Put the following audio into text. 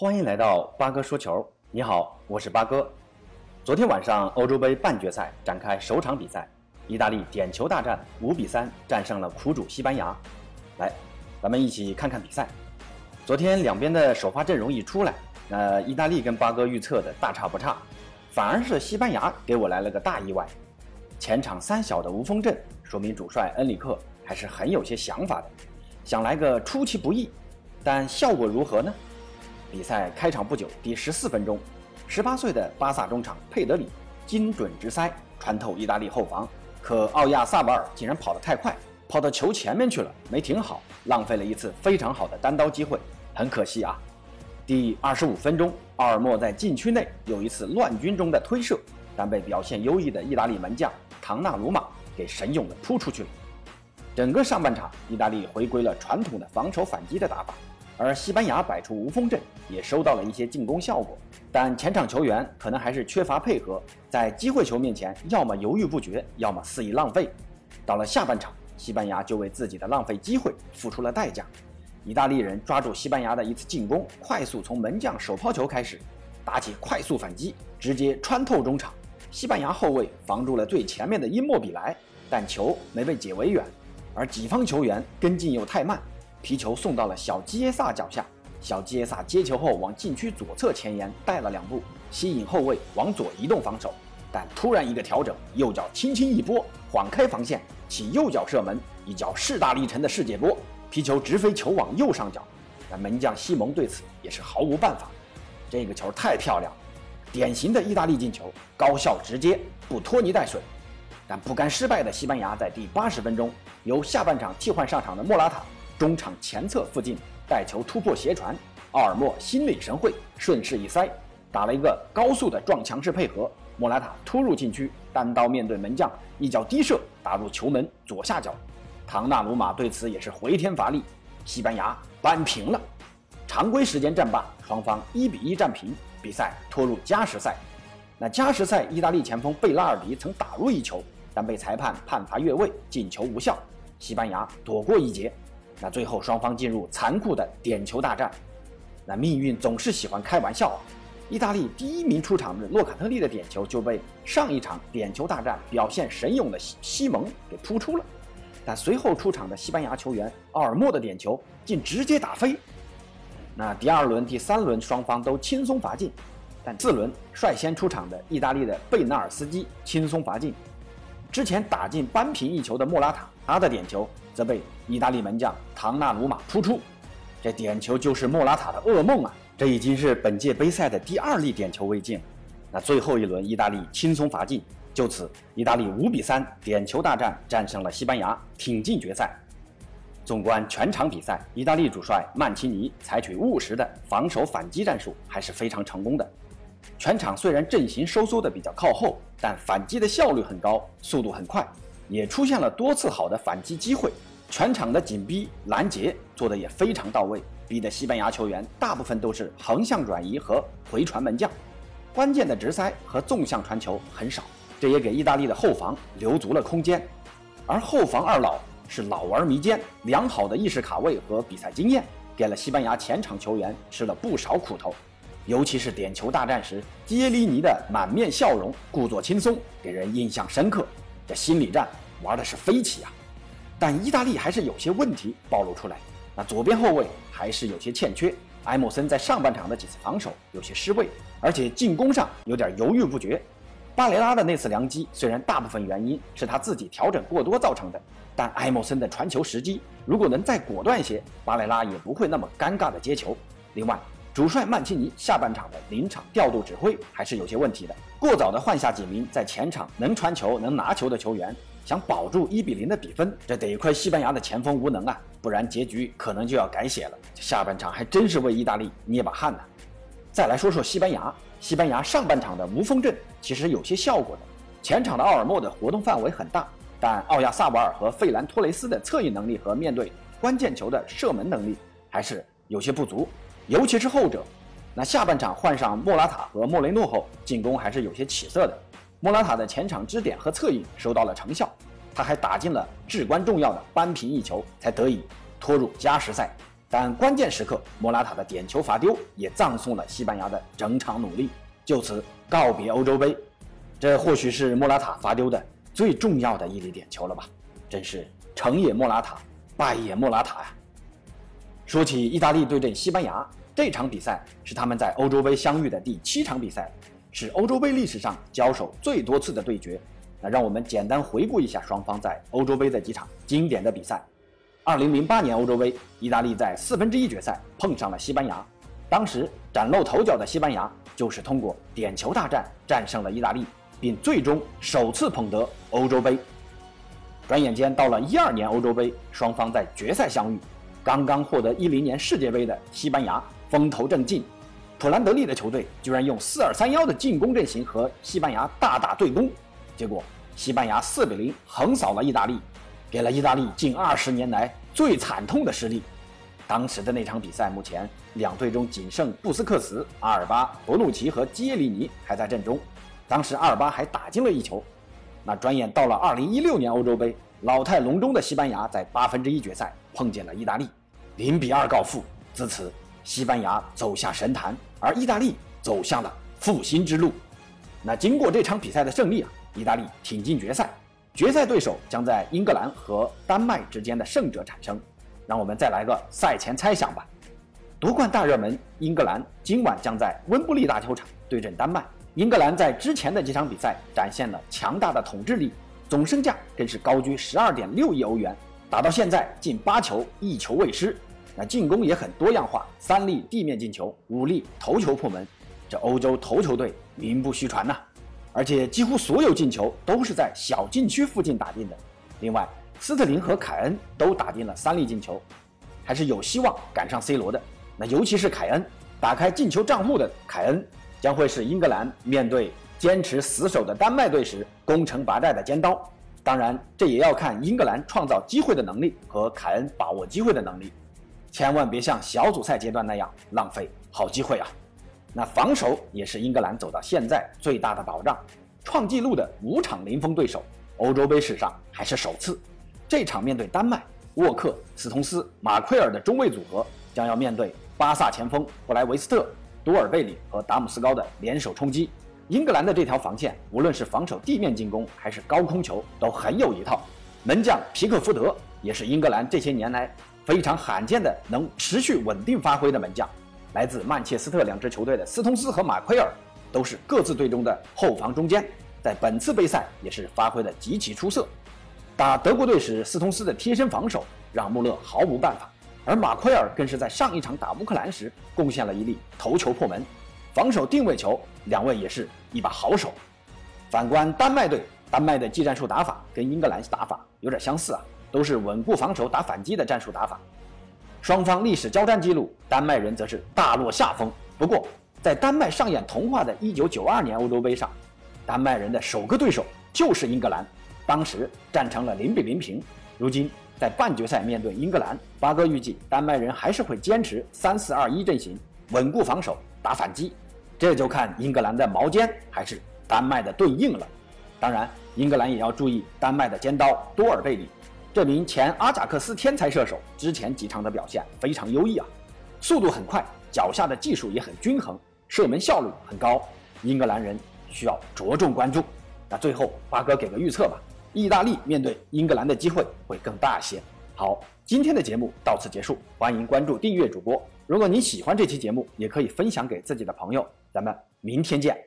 欢迎来到八哥说球。你好，我是八哥。昨天晚上欧洲杯半决赛展开首场比赛，意大利点球大战五比三战胜了苦主西班牙。来，咱们一起看看比赛。昨天两边的首发阵容一出来，那意大利跟八哥预测的大差不差，反而是西班牙给我来了个大意外。前场三小的无锋阵，说明主帅恩里克还是很有些想法的，想来个出其不意，但效果如何呢？比赛开场不久，第十四分钟，十八岁的巴萨中场佩德里精准直塞穿透意大利后防，可奥亚萨瓦尔竟然跑得太快，跑到球前面去了，没停好，浪费了一次非常好的单刀机会，很可惜啊。第二十五分钟，奥尔莫在禁区内有一次乱军中的推射，但被表现优异的意大利门将唐纳鲁马给神勇的扑出去了。整个上半场，意大利回归了传统的防守反击的打法。而西班牙摆出无锋阵，也收到了一些进攻效果，但前场球员可能还是缺乏配合，在机会球面前，要么犹豫不决，要么肆意浪费。到了下半场，西班牙就为自己的浪费机会付出了代价。意大利人抓住西班牙的一次进攻，快速从门将手抛球开始，打起快速反击，直接穿透中场。西班牙后卫防住了最前面的因莫比莱，但球没被解围远，而己方球员跟进又太慢。皮球送到了小基耶萨脚下，小基耶萨接球后往禁区左侧前沿带了两步，吸引后卫往左移动防守，但突然一个调整，右脚轻轻一拨，晃开防线，起右脚射门，一脚势大力沉的世界波，皮球直飞球网右上角，但门将西蒙对此也是毫无办法。这个球太漂亮，典型的意大利进球，高效直接，不拖泥带水。但不甘失败的西班牙在第八十分钟由下半场替换上场的莫拉塔。中场前侧附近带球突破斜传，奥尔莫心领神会，顺势一塞，打了一个高速的撞墙式配合。莫拉塔突入禁区，单刀面对门将，一脚低射打入球门左下角。唐纳鲁马对此也是回天乏力。西班牙扳平了。常规时间战罢，双方一比一战平，比赛拖入加时赛。那加时赛，意大利前锋贝拉尔迪曾打入一球，但被裁判判罚越位，进球无效。西班牙躲过一劫。那最后双方进入残酷的点球大战，那命运总是喜欢开玩笑啊！意大利第一名出场的洛卡特利的点球就被上一场点球大战表现神勇的西西蒙给扑出了，但随后出场的西班牙球员奥尔莫的点球竟直接打飞。那第二轮、第三轮双方都轻松罚进，但次轮率先出场的意大利的贝纳尔斯基轻松罚进，之前打进扳平一球的莫拉塔，他的点球。则被意大利门将唐纳鲁马扑出，这点球就是莫拉塔的噩梦啊！这已经是本届杯赛的第二粒点球未进。那最后一轮，意大利轻松罚进，就此，意大利五比三点球大战战胜了西班牙，挺进决赛。纵观全场比赛，意大利主帅曼奇尼采取务实的防守反击战术，还是非常成功的。全场虽然阵型收缩的比较靠后，但反击的效率很高，速度很快。也出现了多次好的反击机会，全场的紧逼拦截做得也非常到位，逼得西班牙球员大部分都是横向转移和回传门将，关键的直塞和纵向传球很少，这也给意大利的后防留足了空间。而后防二老是老而弥坚，良好的意识卡位和比赛经验，给了西班牙前场球员吃了不少苦头，尤其是点球大战时，杰利尼的满面笑容，故作轻松，给人印象深刻。这心理战玩的是飞起啊，但意大利还是有些问题暴露出来。那左边后卫还是有些欠缺，埃莫森在上半场的几次防守有些失位，而且进攻上有点犹豫不决。巴雷拉的那次良机，虽然大部分原因是他自己调整过多造成的，但埃莫森的传球时机如果能再果断些，巴雷拉也不会那么尴尬的接球。另外，主帅曼奇尼下半场的临场调度指挥还是有些问题的，过早的换下几名在前场能传球、能拿球的球员，想保住一比零的比分，这得亏西班牙的前锋无能啊，不然结局可能就要改写了。下半场还真是为意大利捏把汗呢。再来说说西班牙，西班牙上半场的无锋阵其实有些效果的，前场的奥尔莫的活动范围很大，但奥亚萨瓦尔和费兰托雷斯的策应能力和面对关键球的射门能力还是有些不足。尤其是后者，那下半场换上莫拉塔和莫雷诺后，进攻还是有些起色的。莫拉塔的前场支点和策应收到了成效，他还打进了至关重要的扳平一球，才得以拖入加时赛。但关键时刻莫拉塔的点球罚丢也葬送了西班牙的整场努力，就此告别欧洲杯。这或许是莫拉塔罚丢的最重要的一粒点球了吧？真是成也莫拉塔，败也莫拉塔呀！说起意大利对阵西班牙这场比赛，是他们在欧洲杯相遇的第七场比赛，是欧洲杯历史上交手最多次的对决。那让我们简单回顾一下双方在欧洲杯的几场经典的比赛。二零零八年欧洲杯，意大利在四分之一决赛碰上了西班牙，当时崭露头角的西班牙就是通过点球大战战胜了意大利，并最终首次捧得欧洲杯。转眼间到了一二年欧洲杯，双方在决赛相遇，刚刚获得一零年世界杯的西班牙风头正劲，普兰德利的球队居然用四二三幺的进攻阵型和西班牙大打对攻。结果，西班牙四比零横扫了意大利，给了意大利近二十年来最惨痛的失利。当时的那场比赛，目前两队中仅剩布斯克茨、阿尔巴、博努奇和基耶利尼还在阵中。当时阿尔巴还打进了一球。那转眼到了二零一六年欧洲杯，老态龙钟的西班牙在八分之一决赛碰见了意大利，零比二告负。自此，西班牙走下神坛，而意大利走向了复兴之路。那经过这场比赛的胜利啊。意大利挺进决赛，决赛对手将在英格兰和丹麦之间的胜者产生。让我们再来个赛前猜想吧。夺冠大热门英格兰今晚将在温布利大球场对阵丹麦。英格兰在之前的几场比赛展现了强大的统治力，总身价更是高居十二点六亿欧元，打到现在近八球一球未失。那进攻也很多样化，三粒地面进球，五粒头球破门，这欧洲头球队名不虚传呐。而且几乎所有进球都是在小禁区附近打进的。另外，斯特林和凯恩都打进了三粒进球，还是有希望赶上 C 罗的。那尤其是凯恩，打开进球账户的凯恩，将会是英格兰面对坚持死守的丹麦队时攻城拔寨的尖刀。当然，这也要看英格兰创造机会的能力和凯恩把握机会的能力。千万别像小组赛阶段那样浪费好机会啊！那防守也是英格兰走到现在最大的保障，创纪录的五场零封对手，欧洲杯史上还是首次。这场面对丹麦，沃克、斯通斯、马奎尔的中卫组合将要面对巴萨前锋布莱维斯特、多尔贝里和达姆斯高的联手冲击。英格兰的这条防线，无论是防守地面进攻还是高空球，都很有一套。门将皮克福德也是英格兰这些年来非常罕见的能持续稳定发挥的门将。来自曼彻斯特两支球队的斯通斯和马奎尔都是各自队中的后防中坚，在本次杯赛也是发挥的极其出色。打德国队时，斯通斯的贴身防守让穆勒毫无办法，而马奎尔更是在上一场打乌克兰时贡献了一粒头球破门。防守定位球，两位也是一把好手。反观丹麦队，丹麦的技战术打法跟英格兰打法有点相似啊，都是稳固防守打反击的战术打法。双方历史交战记录，丹麦人则是大落下风。不过，在丹麦上演童话的1992年欧洲杯上，丹麦人的首个对手就是英格兰，当时战成了零比零平。如今在半决赛面对英格兰，巴哥预计丹麦人还是会坚持三四二一阵型，稳固防守打反击。这就看英格兰的矛尖还是丹麦的盾硬了。当然，英格兰也要注意丹麦的尖刀多尔贝里。这名前阿贾克斯天才射手之前几场的表现非常优异啊，速度很快，脚下的技术也很均衡，射门效率很高。英格兰人需要着重关注。那最后，八哥给个预测吧，意大利面对英格兰的机会会更大一些。好，今天的节目到此结束，欢迎关注订阅主播。如果你喜欢这期节目，也可以分享给自己的朋友。咱们明天见。